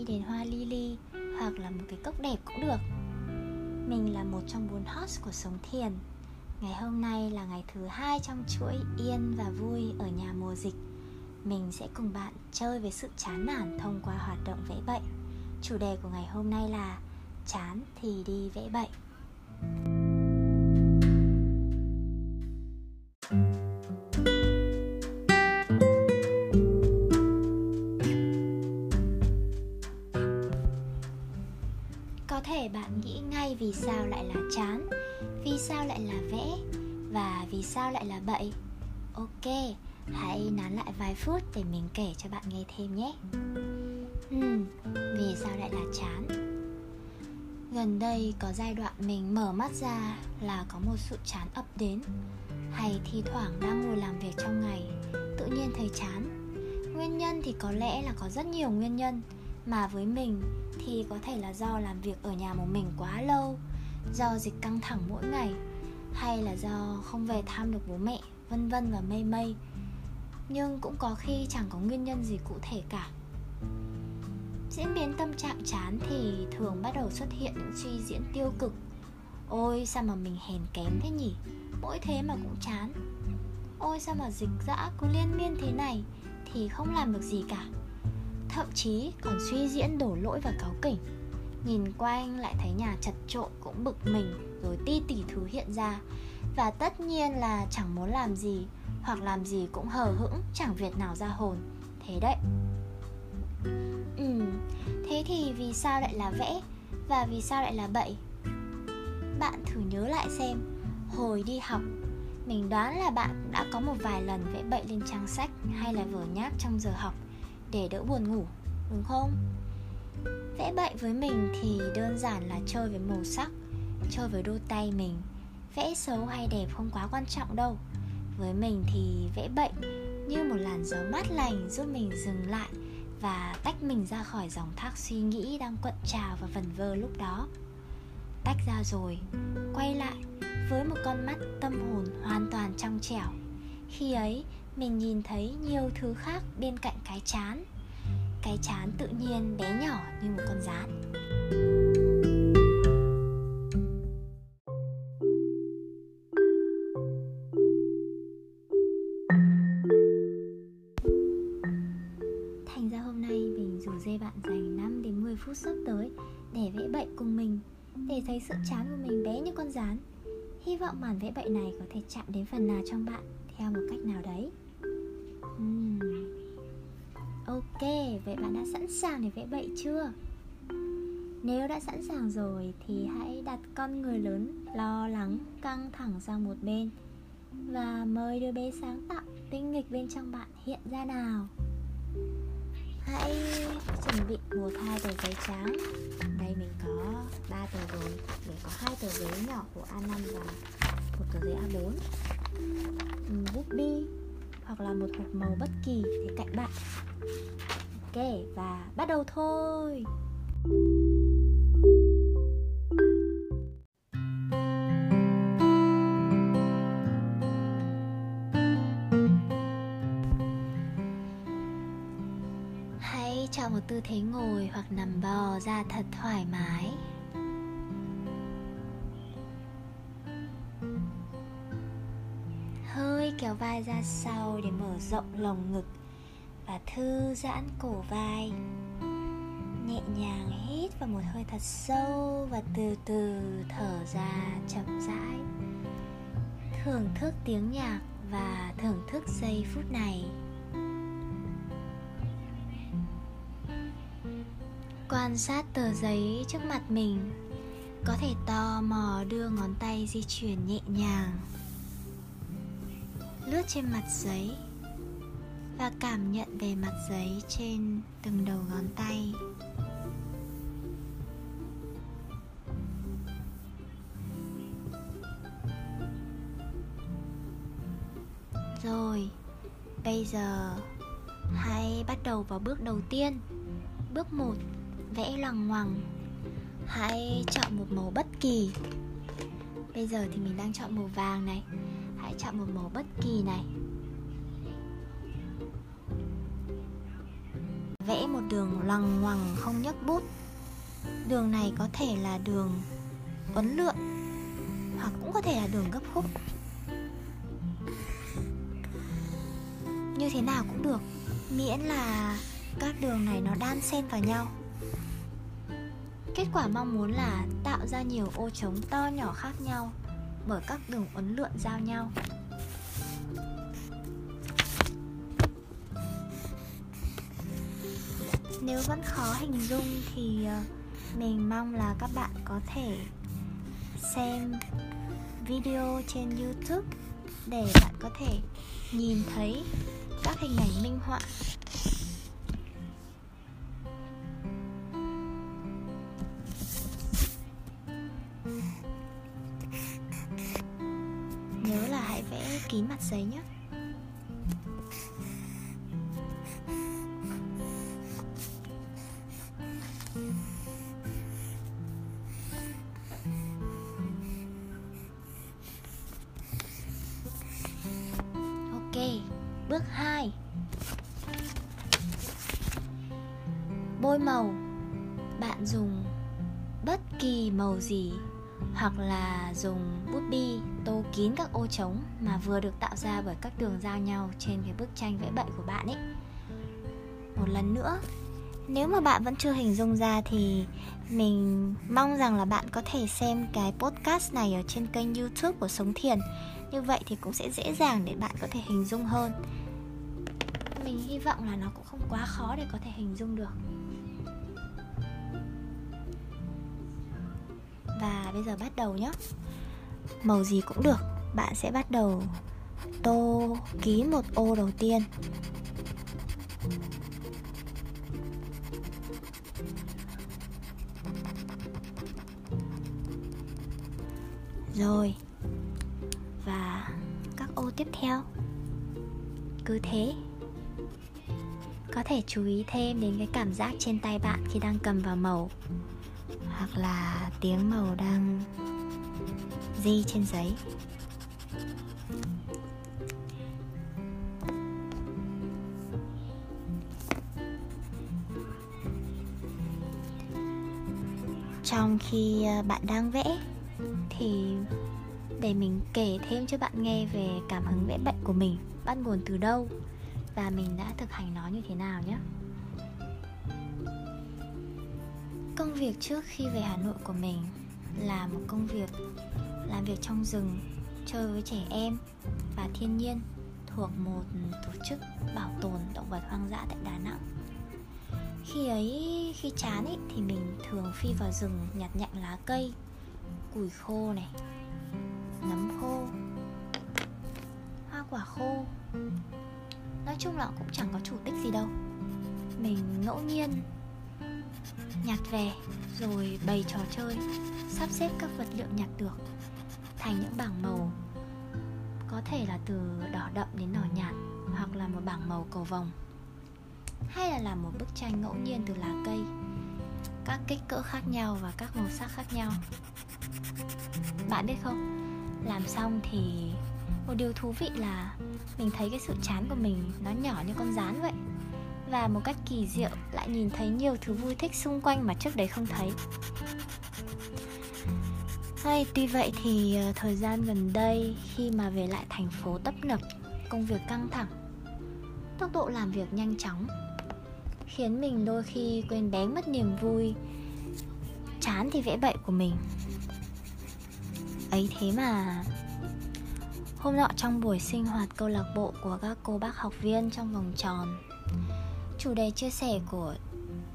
nghĩ đến hoa lily hoặc là một cái cốc đẹp cũng được. Mình là một trong bốn host của sống thiền. Ngày hôm nay là ngày thứ hai trong chuỗi yên và vui ở nhà mùa dịch. Mình sẽ cùng bạn chơi với sự chán nản thông qua hoạt động vẽ bậy. Chủ đề của ngày hôm nay là chán thì đi vẽ bậy. Vì sao lại là chán vì sao lại là vẽ và vì sao lại là bậy. Ok hãy nán lại vài phút để mình kể cho bạn nghe thêm nhé. Uhm, vì sao lại là chán? Gần đây có giai đoạn mình mở mắt ra là có một sự chán ập đến. Hay thi thoảng đang ngồi làm việc trong ngày tự nhiên thấy chán. Nguyên nhân thì có lẽ là có rất nhiều nguyên nhân mà với mình thì có thể là do làm việc ở nhà một mình quá lâu do dịch căng thẳng mỗi ngày, hay là do không về thăm được bố mẹ, vân vân và mây mây. Nhưng cũng có khi chẳng có nguyên nhân gì cụ thể cả. Diễn biến tâm trạng chán thì thường bắt đầu xuất hiện những suy diễn tiêu cực. Ôi, sao mà mình hèn kém thế nhỉ? Mỗi thế mà cũng chán. Ôi, sao mà dịch dã cứ liên miên thế này, thì không làm được gì cả. Thậm chí còn suy diễn đổ lỗi và cáu kỉnh nhìn quanh lại thấy nhà chật trội cũng bực mình, rồi ti tỉ thứ hiện ra. Và tất nhiên là chẳng muốn làm gì, hoặc làm gì cũng hờ hững, chẳng việc nào ra hồn. Thế đấy. Ừ thế thì vì sao lại là vẽ, và vì sao lại là bậy? Bạn thử nhớ lại xem. Hồi đi học, mình đoán là bạn đã có một vài lần vẽ bậy lên trang sách hay là vở nháp trong giờ học để đỡ buồn ngủ, đúng không? Vẽ bậy với mình thì đơn giản là chơi với màu sắc, chơi với đôi tay mình. Vẽ xấu hay đẹp không quá quan trọng đâu. Với mình thì vẽ bậy như một làn gió mát lành giúp mình dừng lại và tách mình ra khỏi dòng thác suy nghĩ đang cuộn trào và vần vơ lúc đó. Tách ra rồi, quay lại với một con mắt tâm hồn hoàn toàn trong trẻo. Khi ấy, mình nhìn thấy nhiều thứ khác bên cạnh cái chán cái chán tự nhiên bé nhỏ như một con rán. Thành ra hôm nay mình rủ dê bạn dành 5 đến 10 phút sắp tới để vẽ bậy cùng mình, Để thấy sự chán của mình bé như con rán. Hy vọng màn vẽ bậy này có thể chạm đến phần nào trong bạn theo một cách nào đấy. Uhm. Ok, vậy bạn đã sẵn sàng để vẽ bậy chưa? Nếu đã sẵn sàng rồi thì hãy đặt con người lớn lo lắng, căng thẳng sang một bên Và mời đứa bé sáng tạo, tinh nghịch bên trong bạn hiện ra nào. Hãy chuẩn bị một hai tờ giấy trắng. Đây mình có ba tờ rồi Để có hai tờ giấy nhỏ của A5 và một tờ giấy A4 Bút bi hoặc là một hộp màu bất kỳ để cạnh bạn. Ok, và bắt đầu thôi. Hãy chọn một tư thế ngồi hoặc nằm bò ra thật thoải mái. Kéo vai ra sau để mở rộng lồng ngực Và thư giãn cổ vai. Nhẹ nhàng hít vào một hơi thật sâu Và từ từ thở ra chậm rãi. Thưởng thức tiếng nhạc và thưởng thức giây phút này. Quan sát tờ giấy trước mặt mình, có thể tò mò đưa ngón tay di chuyển nhẹ nhàng lướt trên mặt giấy và cảm nhận về mặt giấy trên từng đầu ngón tay. Rồi, bây giờ hãy bắt đầu vào bước đầu tiên. Bước 1 vẽ loằng ngoằng. Hãy chọn một màu bất kỳ. Bây giờ thì mình đang chọn màu vàng này hãy chọn một màu bất kỳ này. Vẽ một đường lằng ngoằng không nhấc bút. Đường này có thể là đường uốn lượn, hoặc cũng có thể là đường gấp khúc. Như thế nào cũng được, miễn là các đường này nó đan xen vào nhau. Kết quả mong muốn là tạo ra nhiều ô trống to nhỏ khác nhau bởi các đường uốn lượn giao nhau. Nếu vẫn khó hình dung thì ờ, mình mong là các bạn có thể xem video trên youtube để bạn có thể nhìn thấy các hình ảnh minh họa. Kín mặt giấy nhé. Ok, bước 2 Bôi màu. Bạn dùng bất kỳ màu gì hoặc là dùng bút bi tô kín các ô trống mà vừa được tạo ra bởi các đường giao nhau trên cái bức tranh vẽ bậy của bạn ấy. Một lần nữa, nếu mà bạn vẫn chưa hình dung ra thì mình mong rằng là bạn có thể xem cái podcast này ở trên kênh youtube của sống thiền. Như vậy thì cũng sẽ dễ dàng để bạn có thể hình dung hơn. Mình hy vọng là nó cũng không quá khó để có thể hình dung được. Và bây giờ bắt đầu nhé màu gì cũng được. Bạn sẽ bắt đầu tô ký một ô đầu tiên. Rồi. Và các ô tiếp theo. Cứ thế. Có thể chú ý thêm đến cái cảm giác trên tay bạn khi đang cầm vào màu, hoặc là tiếng màu đang di trên giấy? Trong khi à, bạn đang vẽ, thì để mình kể thêm cho bạn nghe về cảm hứng vẽ bệnh của mình, bắt nguồn từ đâu và mình đã thực hành nó như thế nào nhé. Công việc trước khi về hà nội của mình là một công việc làm việc trong rừng, chơi với trẻ em và thiên nhiên thuộc một tổ chức bảo tồn động vật hoang dã tại đà nẵng. Khi ấy, khi chán ấy, thì mình thường phi vào rừng nhặt nhạnh lá cây, củi khô này, nấm khô, hoa quả khô. Nói chung là cũng chẳng có chủ đích gì đâu. Mình ngẫu nhiên nhặt về rồi bày trò chơi, sắp xếp các vật liệu nhặt được thành những bảng màu. Có thể là từ đỏ đậm đến đỏ nhạt, hoặc là một bảng màu cầu vồng. Hay là làm một bức tranh ngẫu nhiên từ lá cây. Các kích cỡ khác nhau và các màu sắc khác nhau. Bạn biết không? Làm xong thì một điều thú vị là mình thấy cái sự chán của mình nó nhỏ như con rán vậy. Và một cách kỳ diệu lại nhìn thấy nhiều thứ vui thích xung quanh mà trước đấy không thấy hay tuy vậy thì ờ, thời gian gần đây khi mà về lại thành phố tấp nập, công việc căng thẳng, tốc độ làm việc nhanh chóng khiến mình đôi khi quên bén mất niềm vui, chán thì vẽ bậy của mình. Ấy thế mà, hôm nọ trong buổi sinh hoạt câu lạc bộ của các cô bác học viên trong vòng tròn, chủ đề chia sẻ của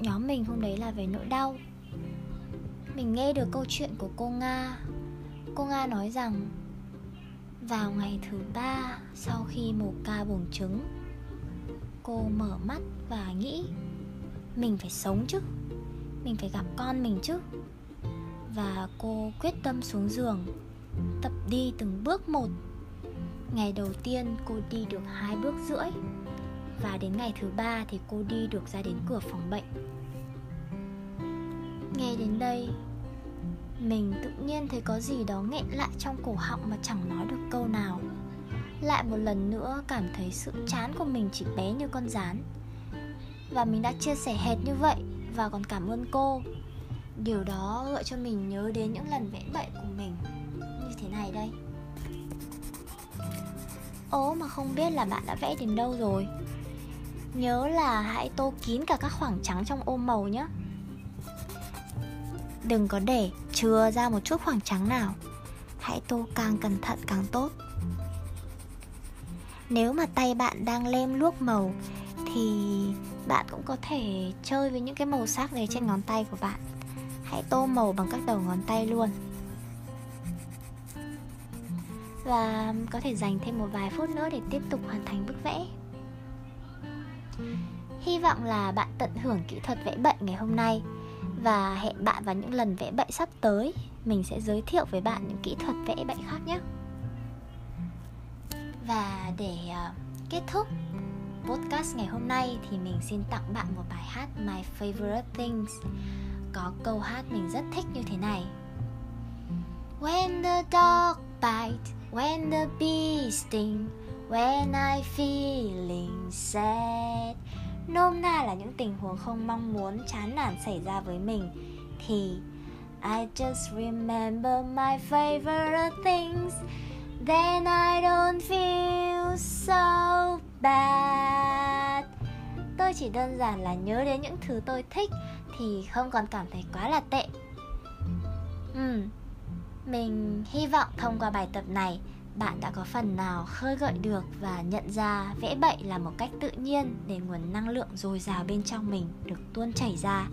nhóm mình hôm đấy là về nỗi đau mình nghe được câu chuyện của cô nga. Cô nga nói rằng, vào ngày thứ ba, sau khi mổ ca buồng trứng, cô mở mắt và nghĩ, mình phải sống chứ, mình phải gặp con mình chứ. Và cô quyết tâm xuống giường, tập đi từng bước một. Ngày đầu tiên cô đi được hai bước rưỡi, và đến ngày thứ ba thì cô đi được ra đến cửa phòng bệnh. Nghe đến đây mình tự nhiên thấy có gì đó nghẹn lại trong cổ họng mà chẳng nói được câu nào. Lại một lần nữa cảm thấy sự chán của mình chỉ bé như con rán. Và mình đã chia sẻ hệt như vậy và còn cảm ơn cô. Điều đó gợi cho mình nhớ đến những lần vẽ bậy của mình. Như thế này đây. Ố, mà không biết là bạn đã vẽ đến đâu rồi? Nhớ là hãy tô kín cả các khoảng trắng trong ô màu nhé. Đừng có để chừa ra một chút khoảng trắng nào. Hãy tô càng cẩn thận càng tốt. Nếu mà tay bạn đang lem luốc màu, thì bạn cũng có thể chơi với những cái màu sắc này trên ngón tay của bạn. Hãy tô màu bằng các đầu ngón tay luôn. Và có thể dành thêm một vài phút nữa để tiếp tục hoàn thành bức vẽ. Hy vọng là bạn tận hưởng kỹ thuật vẽ bậy ngày hôm nay và hẹn bạn vào những lần vẽ bậy sắp tới. Mình sẽ giới thiệu với bạn những kỹ thuật vẽ bậy khác nhé. Và để ờ, kết thúc podcast ngày hôm nay thì mình xin tặng bạn một bài hát My Favorite Things. Có câu hát mình rất thích như thế này. When the dog bite, when the bee sting, when I feeling sad Nôm na là những tình huống không mong muốn chán nản xảy ra với mình. Thì I just remember my favorite things. Then I don't feel so bad. Tôi chỉ đơn giản là nhớ đến những thứ tôi thích Thì không còn cảm thấy quá là tệ. Ừ, mình hy vọng thông qua bài tập này bạn đã có phần nào khơi gợi được và nhận ra vẽ bậy là một cách tự nhiên để nguồn năng lượng dồi dào bên trong mình được tuôn chảy ra?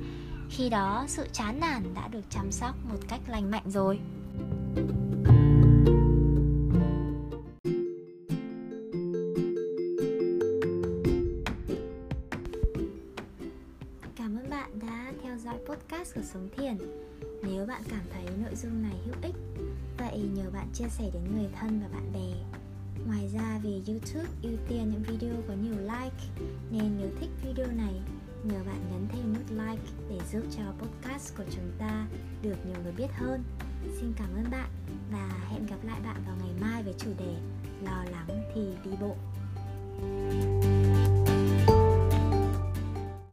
Khi đó, sự chán nản đã được chăm sóc một cách lành mạnh rồi. cảm bạn chia sẻ đến người thân và bạn bè. Ngoài ra vì YouTube ưu tiên những video có nhiều like, Nên nếu thích video này, Nhờ bạn nhấn thêm nút like để giúp cho podcast của chúng ta được nhiều người biết hơn. Xin cảm ơn bạn và hẹn gặp lại bạn vào ngày mai với chủ đề Lo lắng thì đi bộ. thank you